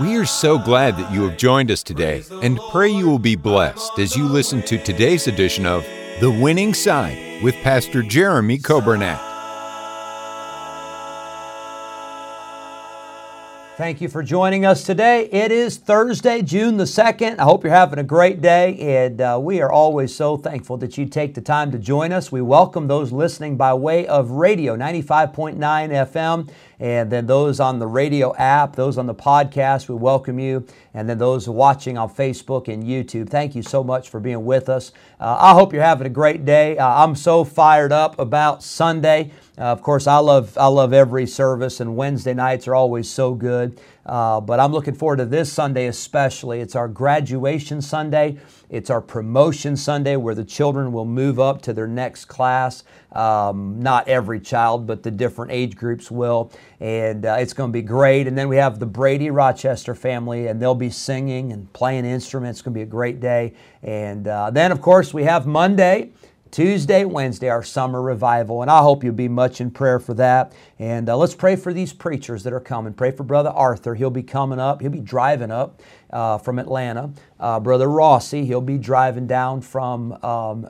We are so glad that you have joined us today and pray you will be blessed as you listen to today's edition of The Winning Side with Pastor Jeremy Coburnett. Thank you for joining us today. It is Thursday, June the 2nd. I hope you're having a great day, and uh, we are always so thankful that you take the time to join us. We welcome those listening by way of radio, 95.9 FM and then those on the radio app, those on the podcast, we welcome you. And then those watching on Facebook and YouTube, thank you so much for being with us. Uh, I hope you're having a great day. Uh, I'm so fired up about Sunday. Uh, of course, I love I love every service, and Wednesday nights are always so good. Uh, but I'm looking forward to this Sunday especially. It's our graduation Sunday. It's our promotion Sunday where the children will move up to their next class. Um, not every child, but the different age groups will. And uh, it's going to be great. And then we have the Brady Rochester family, and they'll be singing and playing instruments. It's going to be a great day. And uh, then, of course, we have Monday. Tuesday, Wednesday, our summer revival. And I hope you'll be much in prayer for that. And uh, let's pray for these preachers that are coming. Pray for Brother Arthur. He'll be coming up, he'll be driving up uh, from Atlanta. Uh, Brother Rossi, he'll be driving down from um,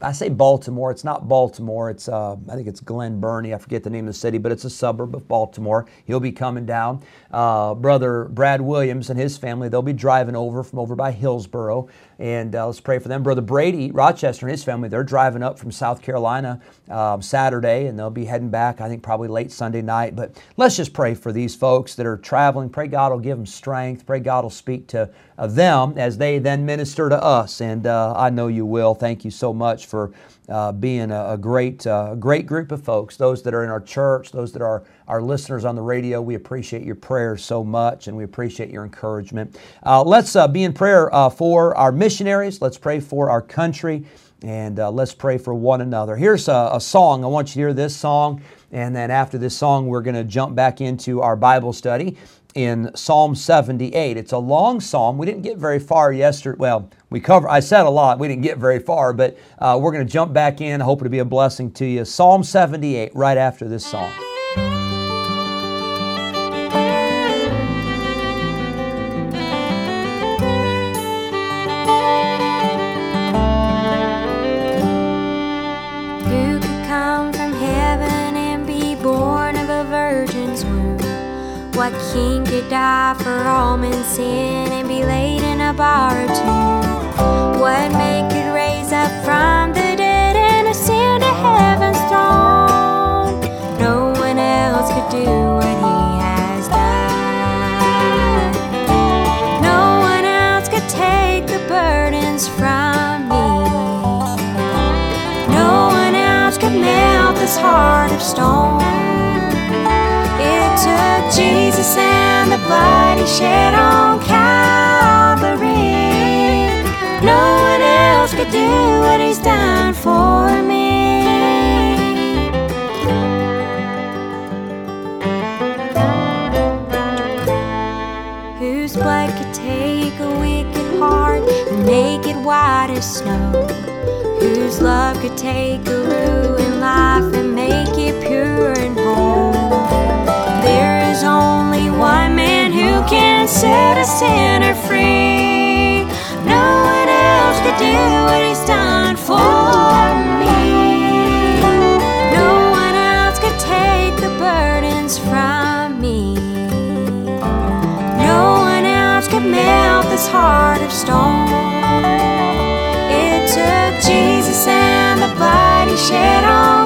I say Baltimore. It's not Baltimore. It's uh, I think it's Glen Burnie. I forget the name of the city, but it's a suburb of Baltimore. He'll be coming down. Uh, brother Brad Williams and his family. They'll be driving over from over by Hillsboro, and uh, let's pray for them. Brother Brady Rochester and his family. They're driving up from South Carolina um, Saturday, and they'll be heading back. I think probably late Sunday night. But let's just pray for these folks that are traveling. Pray God will give them strength. Pray God will speak to of them as they then minister to us. And uh, I know you will. Thank you so much for uh, being a, a great, uh, great group of folks. Those that are in our church, those that are our listeners on the radio, we appreciate your prayers so much, and we appreciate your encouragement. Uh, let's uh, be in prayer uh, for our missionaries. Let's pray for our country. And let's pray for one another. Here's a, a song. I want you to hear this song. And then after this song, we're going to jump back into our Bible study in Psalm 78. It's a long psalm. We didn't get very far yesterday. Well, we cover. I said a lot. We didn't get very far, but uh, we're going to jump back in. I hope it'll be a blessing to you. Psalm 78, right after this song. What king could die for all men's sin and be laid in a borrowed tomb? What man could raise up from the dead and ascend to heaven's throne? No one else could do blood he shed on Calvary. No one else could do what he's done for me. Whose blood could take a wicked heart and make it white as snow? Whose love could take a ruined life and make it pure and whole? Set a sinner free. No one else could do what he's done for me. No one else could take the burdens from me. No one else could melt this heart of stone. It took Jesus and the blood he shed on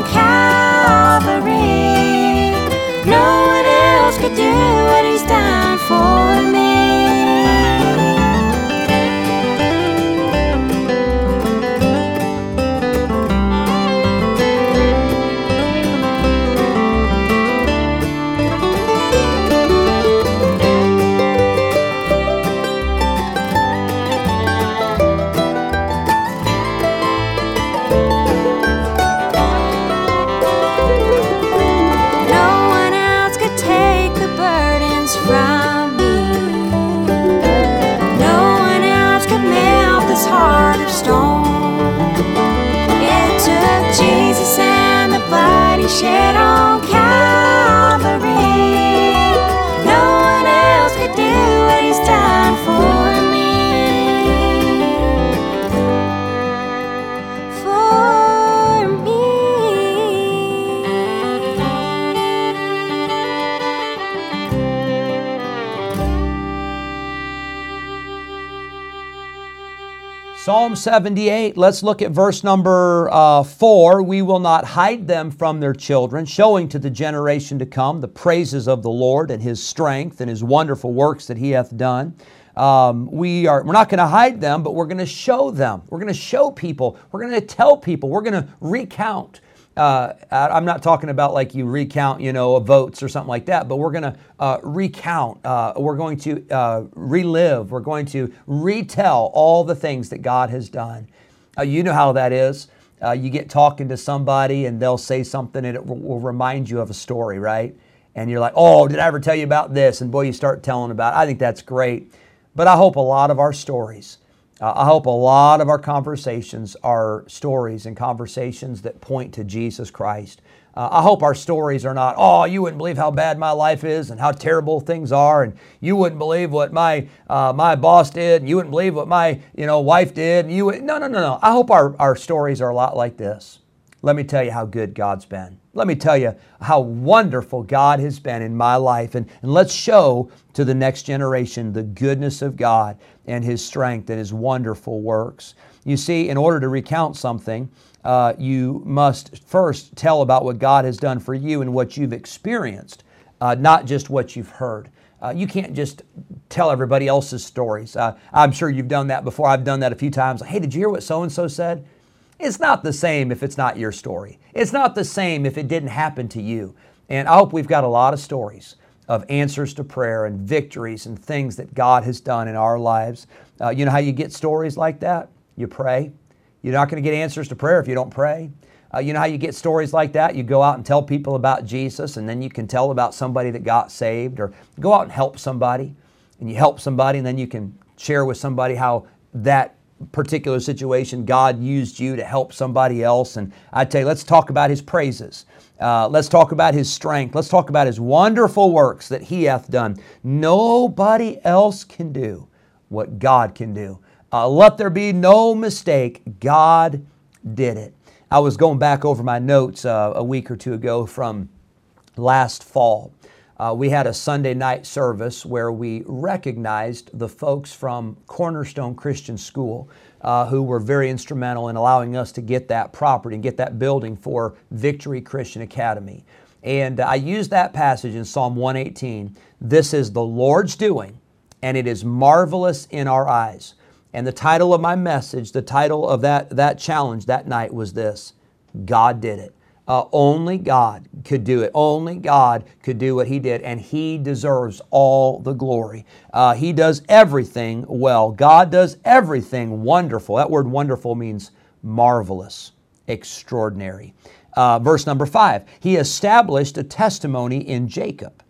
Psalm 78, let's look at verse number uh, 4. We will not hide them from their children, showing to the generation to come the praises of the Lord and his strength and his wonderful works that he hath done. Um, we are, we're not going to hide them, but we're going to show them. We're going to show people. We're going to tell people. We're going to recount uh, I'm not talking about like you recount, you know, votes or something like that, but we're going to uh, recount. Uh, we're going to uh, relive. We're going to retell all the things that God has done. Uh, you know how that is. Uh, you get talking to somebody and they'll say something and it will remind you of a story, right? And you're like, oh, did I ever tell you about this? And boy, you start telling about it. I think that's great. But I hope a lot of our stories, I hope a lot of our conversations are stories and conversations that point to Jesus Christ. Uh, I hope our stories are not, oh, you wouldn't believe how bad my life is and how terrible things are, and you wouldn't believe what my uh, my boss did, and you wouldn't believe what my you know wife did, and you would, no, no, no, no. I hope our, our stories are a lot like this. Let me tell you how good God's been. Let me tell you how wonderful God has been in my life. And, and let's show to the next generation the goodness of God and His strength and His wonderful works. You see, in order to recount something, uh, you must first tell about what God has done for you and what you've experienced, uh, not just what you've heard. Uh, you can't just tell everybody else's stories. Uh, I'm sure you've done that before. I've done that a few times. Hey, did you hear what so and so said? It's not the same if it's not your story. It's not the same if it didn't happen to you. And I hope we've got a lot of stories of answers to prayer and victories and things that God has done in our lives. Uh, you know how you get stories like that? You pray. You're not going to get answers to prayer if you don't pray. Uh, you know how you get stories like that? You go out and tell people about Jesus, and then you can tell about somebody that got saved, or go out and help somebody, and you help somebody, and then you can share with somebody how that particular situation, God used you to help somebody else. And I tell you, let's talk about His praises. Uh, let's talk about His strength. Let's talk about His wonderful works that He hath done. Nobody else can do what God can do. Uh, let there be no mistake, God did it. I was going back over my notes uh, a week or two ago from last fall uh, we had a Sunday night service where we recognized the folks from Cornerstone Christian School uh, who were very instrumental in allowing us to get that property and get that building for Victory Christian Academy. And I used that passage in Psalm 118. This is the Lord's doing, and it is marvelous in our eyes. And the title of my message, the title of that, that challenge that night was this God did it. Uh, only God could do it. Only God could do what He did, and He deserves all the glory. Uh, he does everything well. God does everything wonderful. That word wonderful means marvelous, extraordinary. Uh, verse number five He established a testimony in Jacob,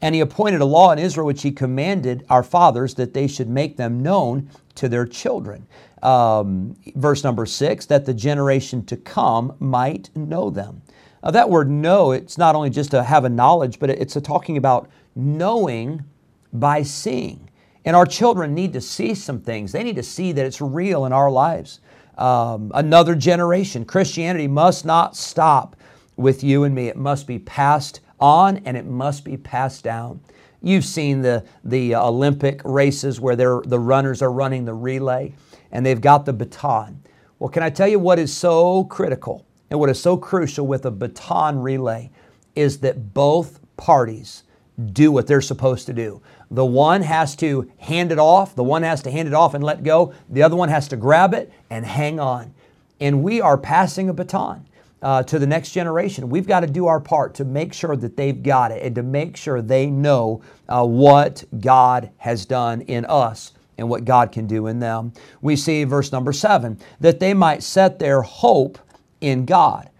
and He appointed a law in Israel which He commanded our fathers that they should make them known to their children. Um, verse number six, that the generation to come might know them. Uh, that word know, it's not only just to have a knowledge, but it's talking about knowing by seeing. And our children need to see some things. They need to see that it's real in our lives. Um, another generation. Christianity must not stop with you and me. It must be passed on and it must be passed down. You've seen the, the Olympic races where the runners are running the relay and they've got the baton. Well, can I tell you what is so critical? And what is so crucial with a baton relay is that both parties do what they're supposed to do. The one has to hand it off, the one has to hand it off and let go, the other one has to grab it and hang on. And we are passing a baton. Uh, to the next generation. We've got to do our part to make sure that they've got it and to make sure they know uh, what God has done in us and what God can do in them. We see verse number seven that they might set their hope in God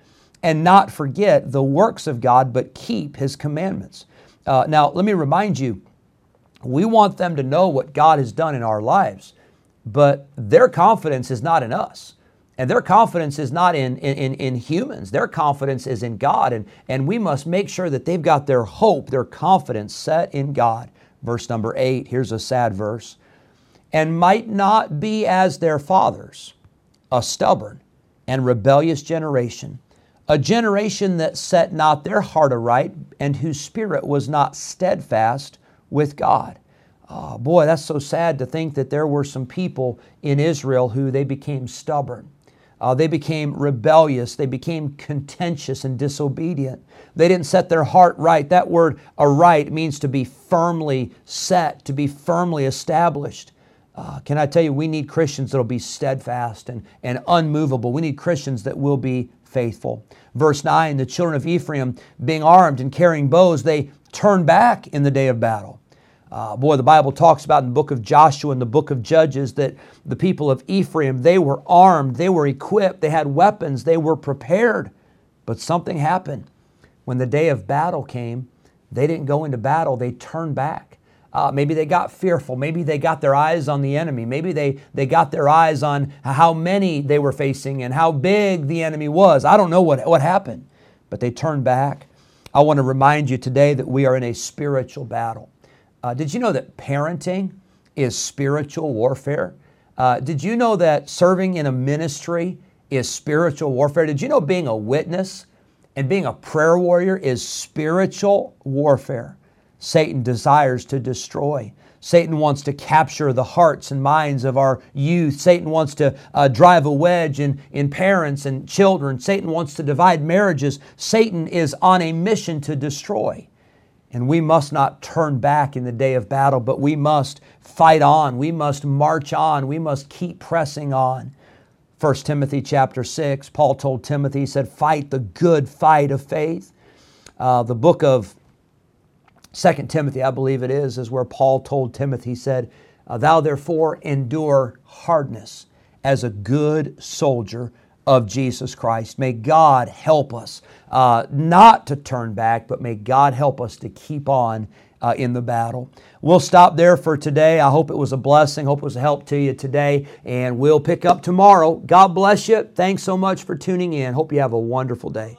and not forget the works of God, but keep His commandments. Uh, now, let me remind you, we want them to know what God has done in our lives, but their confidence is not in us. And their confidence is not in, in, in humans. Their confidence is in God. And, and we must make sure that they've got their hope, their confidence set in God. Verse number eight, here's a sad verse. And might not be as their fathers, a stubborn and rebellious generation, a generation that set not their heart aright and whose spirit was not steadfast with God. Oh, boy, that's so sad to think that there were some people in Israel who they became stubborn. Uh, they became rebellious. They became contentious and disobedient. They didn't set their heart right. That word aright means to be firmly set, to be firmly established. Uh, can I tell you, we need Christians that will be steadfast and, and unmovable. We need Christians that will be faithful. Verse 9 the children of Ephraim, being armed and carrying bows, they turn back in the day of battle. Uh, boy, the Bible talks about in the book of Joshua and the book of Judges that the people of Ephraim, they were armed, they were equipped, they had weapons, they were prepared. But something happened. When the day of battle came, they didn't go into battle, they turned back. Uh, maybe they got fearful. Maybe they got their eyes on the enemy. Maybe they, they got their eyes on how many they were facing and how big the enemy was. I don't know what, what happened, but they turned back. I want to remind you today that we are in a spiritual battle. Uh, did you know that parenting is spiritual warfare? Uh, did you know that serving in a ministry is spiritual warfare? Did you know being a witness and being a prayer warrior is spiritual warfare? Satan desires to destroy. Satan wants to capture the hearts and minds of our youth. Satan wants to uh, drive a wedge in, in parents and children. Satan wants to divide marriages. Satan is on a mission to destroy. And we must not turn back in the day of battle, but we must fight on. We must march on. We must keep pressing on. 1 Timothy chapter 6, Paul told Timothy, he said, Fight the good fight of faith. Uh, the book of 2 Timothy, I believe it is, is where Paul told Timothy, he said, uh, Thou therefore endure hardness as a good soldier of Jesus Christ. May God help us uh, not to turn back, but may God help us to keep on uh, in the battle. We'll stop there for today. I hope it was a blessing. Hope it was a help to you today. And we'll pick up tomorrow. God bless you. Thanks so much for tuning in. Hope you have a wonderful day.